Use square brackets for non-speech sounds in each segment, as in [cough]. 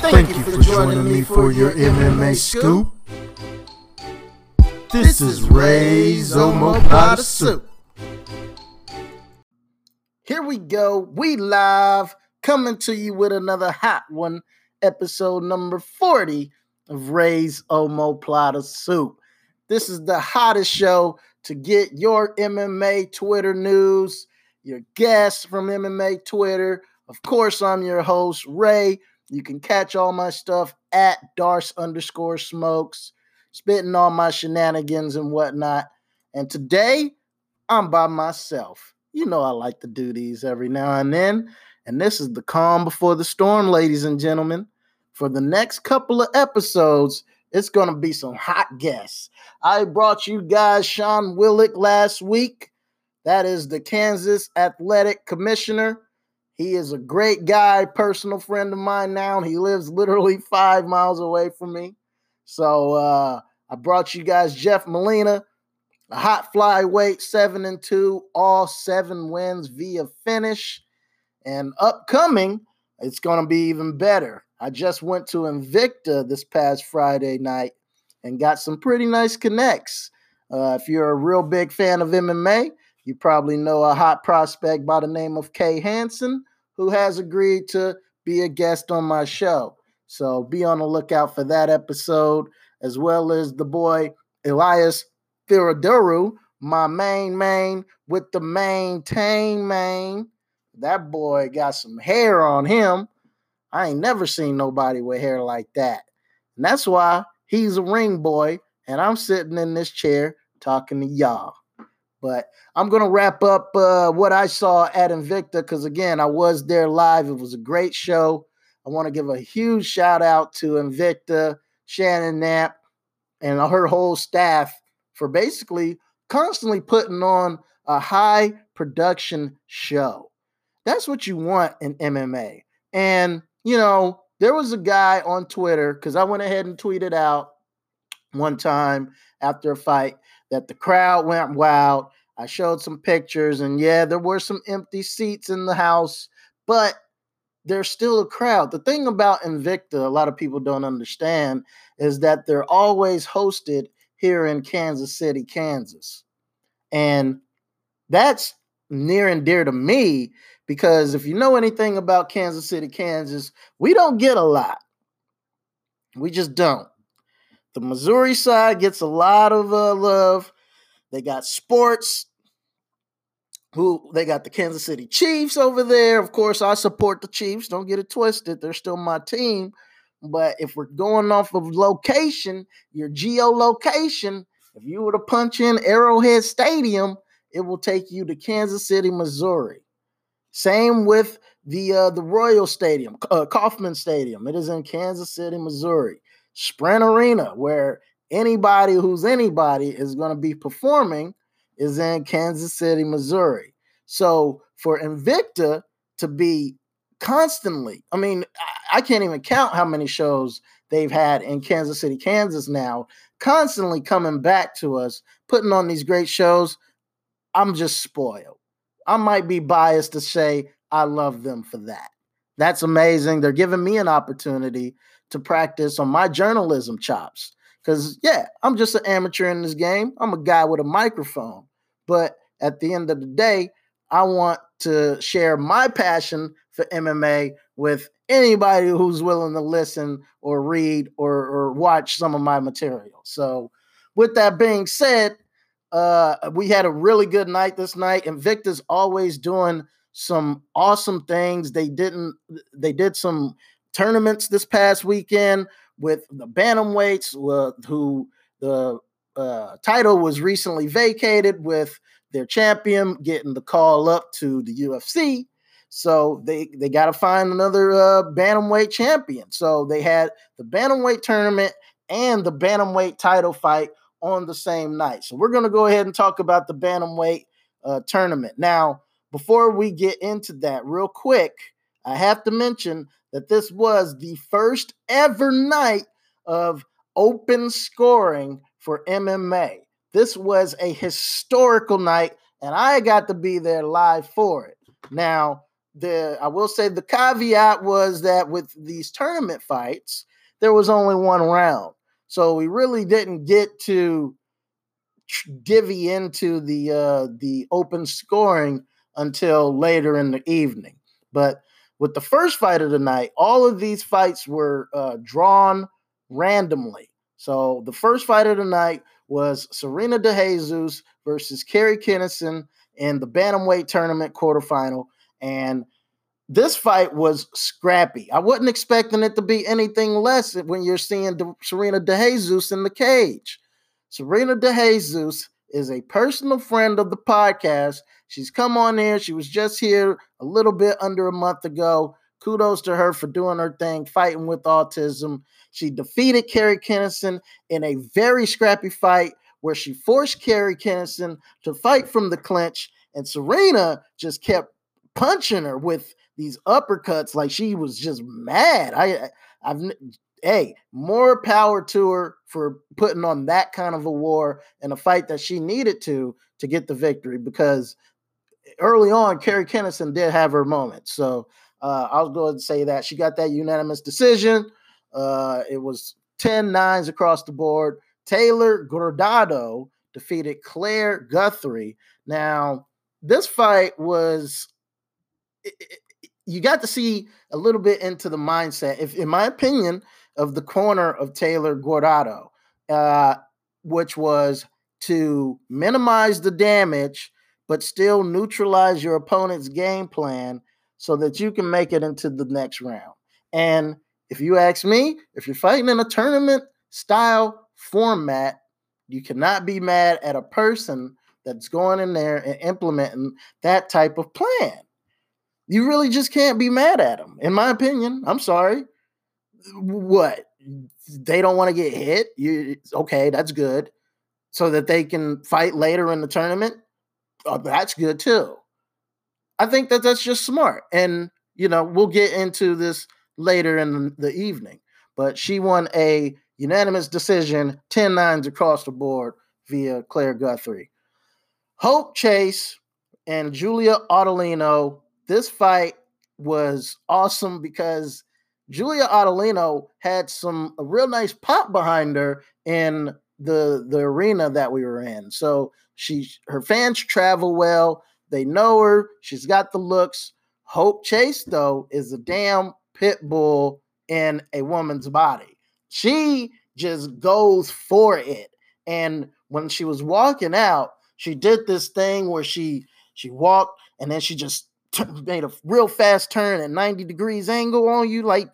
Thank you for joining me for your MMA scoop. This is Ray's Omoplata Soup. Here we go. We live coming to you with another hot one, episode number 40 of Ray's Omoplata Soup. This is the hottest show to get your MMA Twitter news, your guests from MMA Twitter. Of course, I'm your host, Ray. You can catch all my stuff at Darce underscore smokes, spitting all my shenanigans and whatnot. And today, I'm by myself. You know, I like to do these every now and then. And this is the calm before the storm, ladies and gentlemen. For the next couple of episodes, it's going to be some hot guests. I brought you guys Sean Willick last week. That is the Kansas Athletic Commissioner. He is a great guy, personal friend of mine now. He lives literally [laughs] five miles away from me. So uh, I brought you guys Jeff Molina, a hot flyweight, seven and two, all seven wins via finish. And upcoming, it's going to be even better. I just went to Invicta this past Friday night and got some pretty nice connects. Uh, if you're a real big fan of MMA, you probably know a hot prospect by the name of Kay Hansen who has agreed to be a guest on my show. So be on the lookout for that episode, as well as the boy Elias Theodorou, my main main with the maintain main. That boy got some hair on him. I ain't never seen nobody with hair like that. And that's why he's a ring boy, and I'm sitting in this chair talking to y'all. But I'm going to wrap up uh, what I saw at Invicta because, again, I was there live. It was a great show. I want to give a huge shout out to Invicta, Shannon Knapp, and her whole staff for basically constantly putting on a high production show. That's what you want in MMA. And, you know, there was a guy on Twitter because I went ahead and tweeted out one time after a fight that the crowd went wild. I showed some pictures, and yeah, there were some empty seats in the house, but there's still a crowd. The thing about Invicta, a lot of people don't understand, is that they're always hosted here in Kansas City, Kansas. And that's near and dear to me because if you know anything about Kansas City, Kansas, we don't get a lot. We just don't. The Missouri side gets a lot of uh, love. They got sports. Who they got the Kansas City Chiefs over there. Of course, I support the Chiefs. Don't get it twisted. They're still my team. But if we're going off of location, your geolocation, if you were to punch in Arrowhead Stadium, it will take you to Kansas City, Missouri. Same with the uh, the Royal Stadium, uh, Kauffman Stadium. It is in Kansas City, Missouri. Sprint Arena, where anybody who's anybody is going to be performing, is in Kansas City, Missouri. So for Invicta to be constantly, I mean, I can't even count how many shows they've had in Kansas City, Kansas now, constantly coming back to us, putting on these great shows. I'm just spoiled. I might be biased to say I love them for that. That's amazing. They're giving me an opportunity to practice on my journalism chops. Because, yeah, I'm just an amateur in this game. I'm a guy with a microphone. But at the end of the day, I want to share my passion for MMA with anybody who's willing to listen or read or, or watch some of my material. So, with that being said, uh, we had a really good night this night. Invicta's always doing some awesome things. They didn't. They did some tournaments this past weekend with the bantamweights, who the uh, title was recently vacated with their champion getting the call up to the UFC. So they they got to find another uh, bantamweight champion. So they had the bantamweight tournament and the bantamweight title fight on the same night. So we're going to go ahead and talk about the bantamweight uh, tournament. Now, before we get into that, real quick, I have to mention that this was the first ever night of open scoring for MMA. This was a historical night, and I got to be there live for it. Now, the I will say the caveat was that with these tournament fights, there was only one round. So we really didn't get to divvy into the uh, the open scoring until later in the evening. But with the first fight of the night, all of these fights were uh, drawn randomly. So the first fight of the night was Serena De Jesus versus Kari Kennison in the bantamweight tournament quarterfinal, and this fight was scrappy. I wasn't expecting it to be anything less when you're seeing De- Serena De Jesus in the cage. Serena De Jesus is a personal friend of the podcast. She's come on here. She was just here a little bit under a month ago. Kudos to her for doing her thing, fighting with autism. She defeated Carrie Kennison in a very scrappy fight where she forced Carrie Kennison to fight from the clinch, and Serena just kept punching her with these uppercuts like she was just mad. I I've hey, more power to her for putting on that kind of a war and a fight that she needed to to get the victory because early on, Kari Kennison did have her moment. So uh, I'll go and say that she got that unanimous decision. Uh, it was 10 nines across the board. Taylor Guardado defeated Claire Guthrie. Now, this fight was it, it, you got to see a little bit into the mindset, if in my opinion, of the corner of Taylor Guardado, uh, which was to minimize the damage but still neutralize your opponent's game plan so that you can make it into the next round. And if you ask me, if you're fighting in a tournament style format, you cannot be mad at a person that's going in there and implementing that type of plan. You really just can't be mad at them, in my opinion. I'm sorry. What? They don't want to get hit? You okay, that's good. So that they can fight later in the tournament. Oh, that's good too. I think that that's just smart. And you know, we'll get into this later in the evening. But she won a unanimous decision, 10 nines across the board via Claire Guthrie. Hope Chase and Julia Audolino this fight was awesome because Julia Audolino had some a real nice pop behind her in the the arena that we were in. So she her fans travel well. They know her. She's got the looks. Hope Chase though is a damn pit bull in a woman's body. She just goes for it. And when she was walking out, she did this thing where she she walked and then she just t- made a real fast turn at 90 degrees angle on you. Like,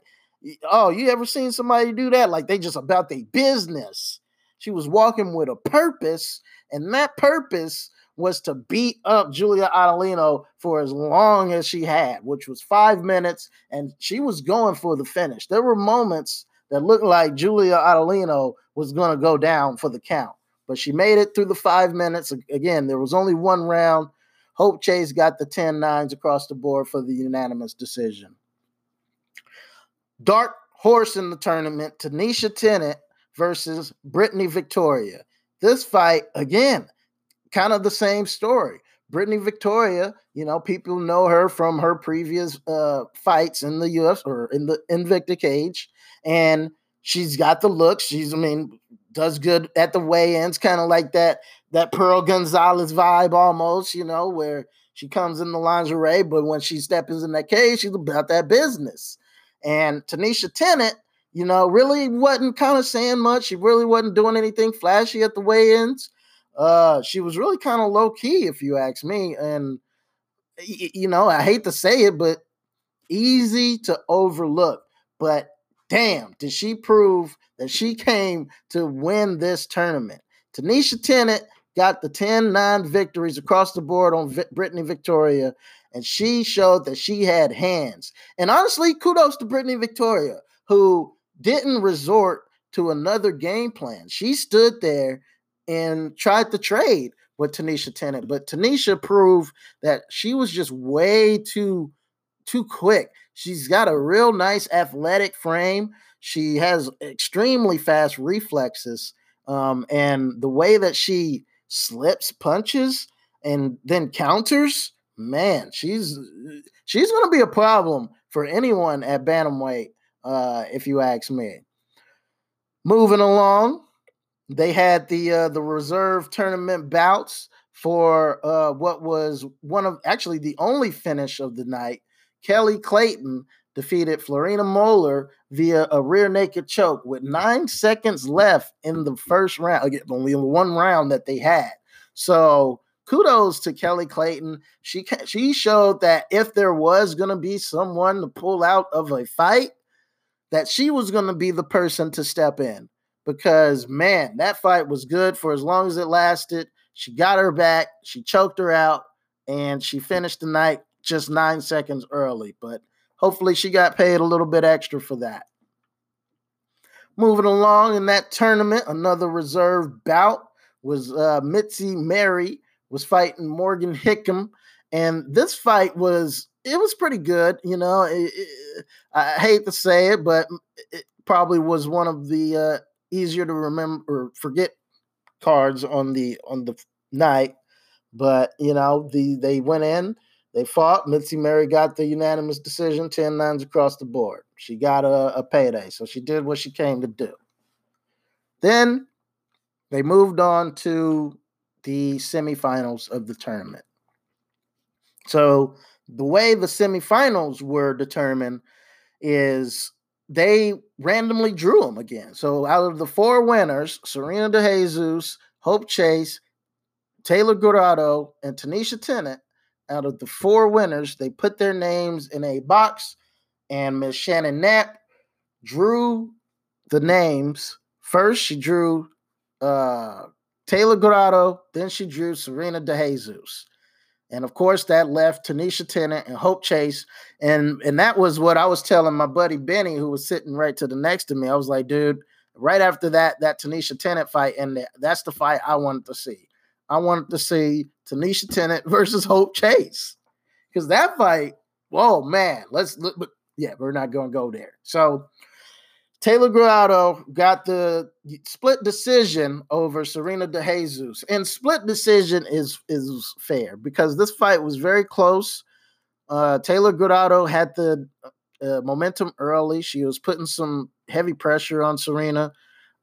oh, you ever seen somebody do that? Like they just about their business. She was walking with a purpose, and that purpose was to beat up Julia Audolino for as long as she had, which was five minutes, and she was going for the finish. There were moments that looked like Julia Audolino was going to go down for the count, but she made it through the five minutes. Again, there was only one round. Hope Chase got the 10 nines across the board for the unanimous decision. Dark horse in the tournament, Tanisha Tennant versus Brittany Victoria. This fight, again, kind of the same story. Brittany Victoria, you know, people know her from her previous uh, fights in the UFC or in the Invicta cage, and she's got the look. She's, I mean, does good at the weigh-ins, kind of like that that Pearl Gonzalez vibe almost, you know, where she comes in the lingerie, but when she steps in that cage, she's about that business. And Tanisha Tennant, you know, really wasn't kind of saying much. She really wasn't doing anything flashy at the weigh-ins. Uh, she was really kind of low key, if you ask me. And you know, I hate to say it, but easy to overlook. But damn, did she prove that she came to win this tournament? Tanisha Tennant got the 10 9 victories across the board on v- Brittany Victoria, and she showed that she had hands. And honestly, kudos to Brittany Victoria, who didn't resort to another game plan. She stood there and tried to trade with Tanisha Tennant, but Tanisha proved that she was just way too too quick. She's got a real nice athletic frame. She has extremely fast reflexes. Um, and the way that she slips punches and then counters, man, she's she's going to be a problem for anyone at bantamweight, uh, if you ask me. Moving along, they had the uh, the reserve tournament bouts for uh, what was one of actually the only finish of the night. Kelly Clayton defeated Florina Moeller via a rear naked choke with nine seconds left in the first round. Again, only one round that they had. So kudos to Kelly Clayton. She she showed that if there was going to be someone to pull out of a fight, that she was going to be the person to step in. Because man, that fight was good for as long as it lasted. She got her back, she choked her out, and she finished the night just nine seconds early. But hopefully, she got paid a little bit extra for that. Moving along in that tournament, another reserve bout was uh, Mitzi Mary was fighting Morgan Hickam, and this fight was it was pretty good. You know, it, it, I hate to say it, but it probably was one of the uh, easier to remember or forget cards on the on the night. But you know, the they went in, they fought. Mitzi Mary got the unanimous decision, 10 nines across the board. She got a, a payday, so she did what she came to do. Then they moved on to the semifinals of the tournament. So the way the semifinals were determined is they randomly drew them again. So out of the four winners, Serena De Jesus, Hope Chase, Taylor Guardado, and Tanisha Tennant, out of the four winners, they put their names in a box, and Miss Shannon Knapp drew the names. First, she drew uh, Taylor Guardado, then she drew Serena DeJesus. And of course, that left Tanisha Tennant and Hope Chase. And and that was what I was telling my buddy Benny, who was sitting right to the next to me. I was like, dude, right after that, that Tanisha Tennant fight, and that's the fight I wanted to see. I wanted to see Tanisha Tennant [laughs] versus Hope Chase. Because that fight, whoa, man, let's look, but yeah, we're not gonna go there. So Taylor Guardado got the split decision over Serena De Jesus, and split decision is is fair because this fight was very close. Uh, Taylor Guardado had the uh, momentum early. She was putting some heavy pressure on Serena.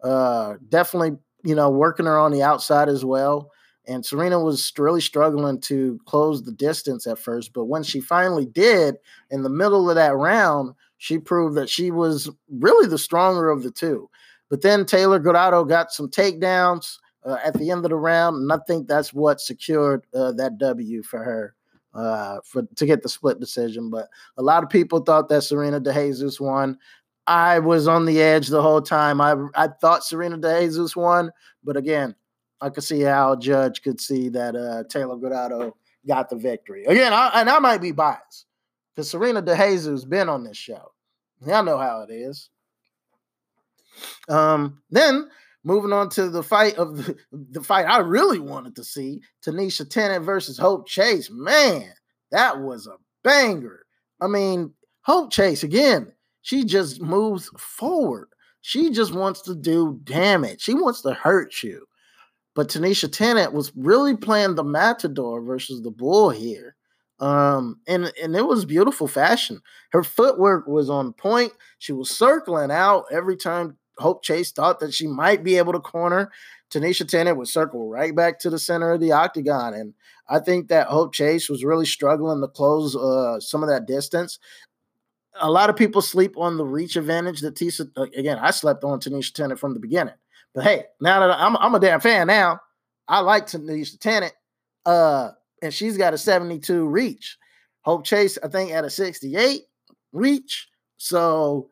Uh, definitely, you know, working her on the outside as well. And Serena was really struggling to close the distance at first, but when she finally did in the middle of that round, she proved that she was really the stronger of the two. But then Taylor Guardado got some takedowns uh, at the end of the round, and I think that's what secured uh, that W for her uh, for to get the split decision. But a lot of people thought that Serena De Jesus won. I was on the edge the whole time. I I thought Serena De Jesus won, but again, I could see how judge could see that uh, Taylor Guardado got the victory. Again, I, and I might be biased because Serena De Jesus been on this show. Y'all know how it is. Um, then moving on to the fight of the, the fight I really wanted to see, Tanisha Tennant versus Hope Chase. Man, that was a banger. I mean, Hope Chase again, she just moves forward. She just wants to do damage. She wants to hurt you. But Tanisha Tennant was really playing the matador versus the bull here. Um, and and it was beautiful fashion. Her footwork was on point. She was circling out every time Hope Chase thought that she might be able to corner. Tanisha Tennant would circle right back to the center of the octagon, and I think that Hope Chase was really struggling to close uh, some of that distance. A lot of people sleep on the reach advantage that Tisa. Again, I slept on Tanisha Tennant from the beginning, but hey, now that I'm, I'm a damn fan now, I like Tanisha Tennant. Uh, and she's got a 72 reach. Hope Chase, I think, at a 68 reach. So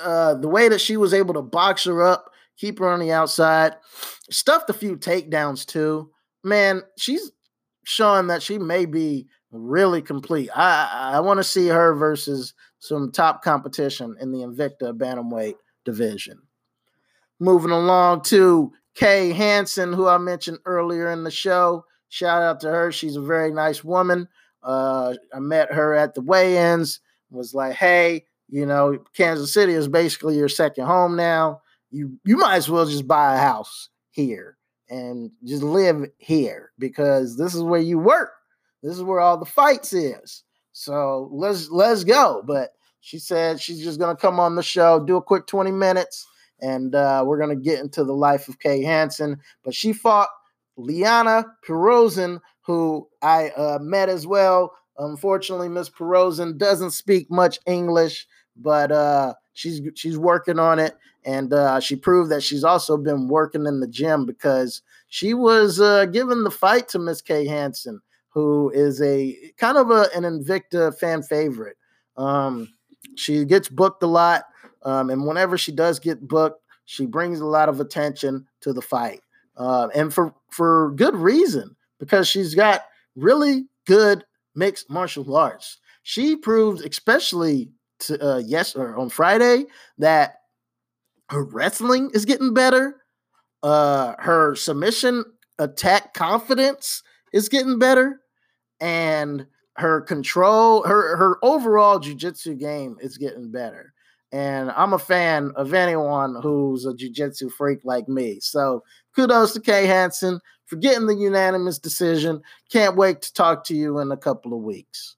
uh, the way that she was able to box her up, keep her on the outside, stuffed a few takedowns too. Man, she's showing that she may be really complete. I I want to see her versus some top competition in the Invicta bantamweight division. Moving along to Kay Hansen, who I mentioned earlier in the show. Shout out to her. She's a very nice woman. Uh, I met her at the weigh-ins. Was like, hey, you know, Kansas City is basically your second home now. You you might as well just buy a house here and just live here because this is where you work. This is where all the fights is. So let's let's go. But she said she's just gonna come on the show, do a quick 20 minutes, and uh, we're gonna get into the life of Kay Hansen. But she fought Liana Perosin, who I uh, met as well. Unfortunately, Miss Perosin doesn't speak much English, but uh, she's she's working on it, and uh, she proved that she's also been working in the gym because she was uh, giving the fight to Miss Kay Hansen, who is a kind of a, an Invicta fan favorite. Um, she gets booked a lot, um, and whenever she does get booked, she brings a lot of attention to the fight, uh, and for for good reason because she's got really good mixed martial arts. She proved, especially to, uh, yes or on Friday, that her wrestling is getting better. Uh, her submission attack confidence is getting better, and her control, her her overall jujitsu game is getting better. And I'm a fan of anyone who's a jujitsu freak like me. So kudos to Kay Hansen for getting the unanimous decision. Can't wait to talk to you in a couple of weeks.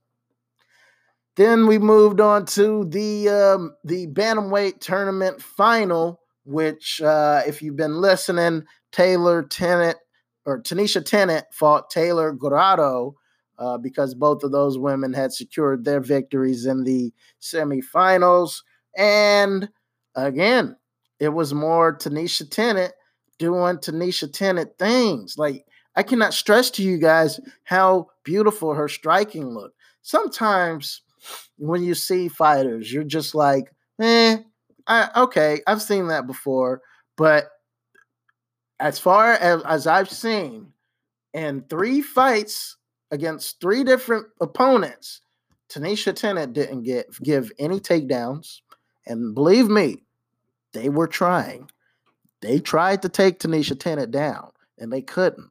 Then we moved on to the um, the bantamweight tournament final, which, uh, if you've been listening, Taylor Tennant or Tanisha Tennant fought Taylor Guardado uh, because both of those women had secured their victories in the semifinals. And again, it was more Tanisha Tennant doing Tanisha Tennant things. Like I cannot stress to you guys how beautiful her striking looked. Sometimes when you see fighters, you're just like, eh, I, okay, I've seen that before. But as far as, as I've seen in three fights against three different opponents, Tanisha Tennant didn't get give any takedowns. And believe me, they were trying. They tried to take Tanisha Tennant down and they couldn't.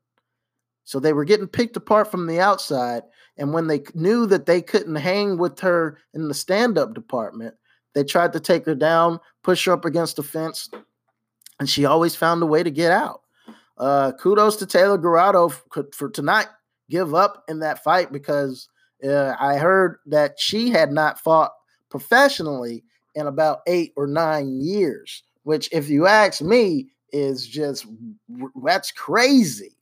So they were getting picked apart from the outside. And when they knew that they couldn't hang with her in the stand up department, they tried to take her down, push her up against the fence, and she always found a way to get out. Uh, kudos to Taylor Guardado for, for to not give up in that fight because uh, I heard that she had not fought professionally in about eight or nine years, which, if you ask me, is just that's crazy.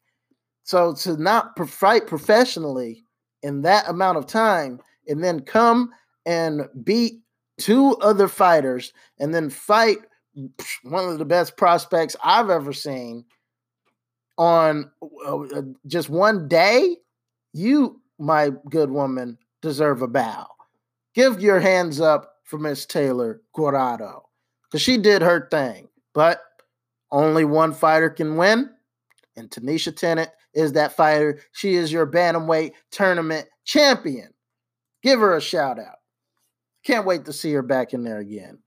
So to not fight professionally in that amount of time and then come and beat two other fighters and then fight one of the best prospects I've ever seen on uh, uh, just one day, you, my good woman, deserve a bow. Give your hands up for Miss Taylor Guardado because she did her thing. But only one fighter can win, and Tanisha Tennant is that fighter. She is your bantamweight tournament champion. Give her a shout out. Can't wait to see her back in there again.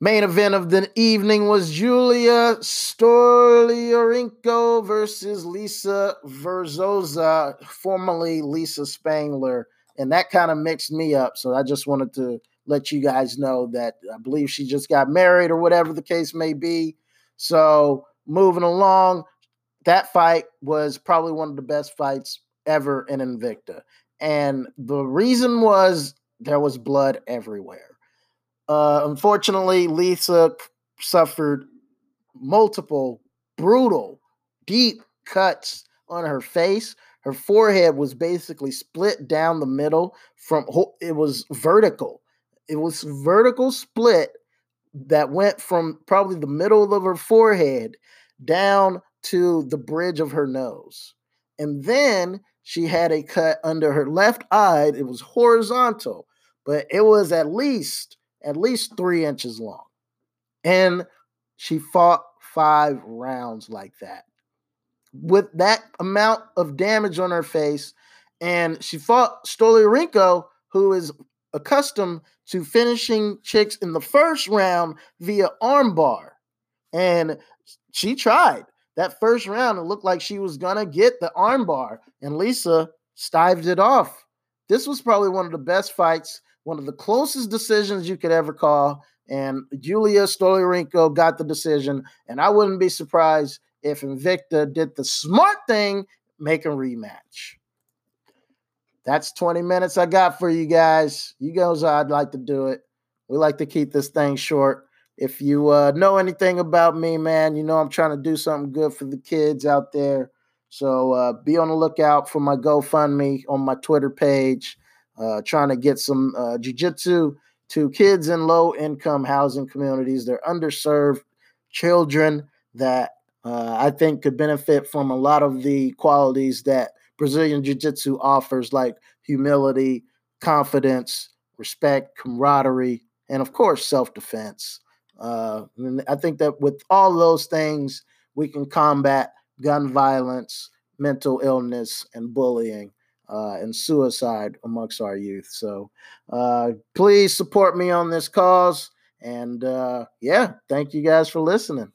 Main event of the evening was Julia Stolyarenko versus Lisa Verzosa, formerly Lisa Spangler. And that kind of mixed me up. So I just wanted to let you guys know that I believe she just got married or whatever the case may be. So moving along, that fight was probably one of the best fights ever in Invicta. And the reason was there was blood everywhere. Uh, unfortunately, Lisa suffered multiple brutal, deep cuts on her face. Her forehead was basically split down the middle from it was vertical. It was vertical split that went from probably the middle of her forehead down to the bridge of her nose. And then she had a cut under her left eye. It was horizontal, but it was at least at least three inches long. And she fought five rounds like that. With that amount of damage on her face, and she fought Stolyarenko, who is accustomed to finishing chicks in the first round via armbar. And she tried. That first round, it looked like she was going to get the armbar, and Lisa stived it off. This was probably one of the best fights one of the closest decisions you could ever call. And Julia Stolyarenko got the decision. And I wouldn't be surprised if Invicta did the smart thing, make a rematch. that's 20 minutes I got for you guys. You guys, I'd like to do it. We like to keep this thing short. If you uh, know anything about me, man, you know I'm trying to do something good for the kids out there. So uh, be on the lookout for my GoFundMe on my Twitter page. Uh, trying to get some uh, jujitsu to kids in low income housing communities. They're underserved children that uh, I think could benefit from a lot of the qualities that Brazilian Jiu Jitsu offers, like humility, confidence, respect, camaraderie, and of course, self defense. Uh, I think that with all those things, we can combat gun violence, mental illness, and bullying. Uh, and suicide amongst our youth. So uh, please support me on this cause. And uh, yeah, thank you guys for listening.